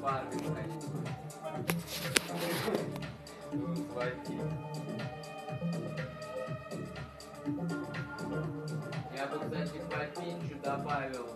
фарбе ходить. Я бы, кстати, по добавил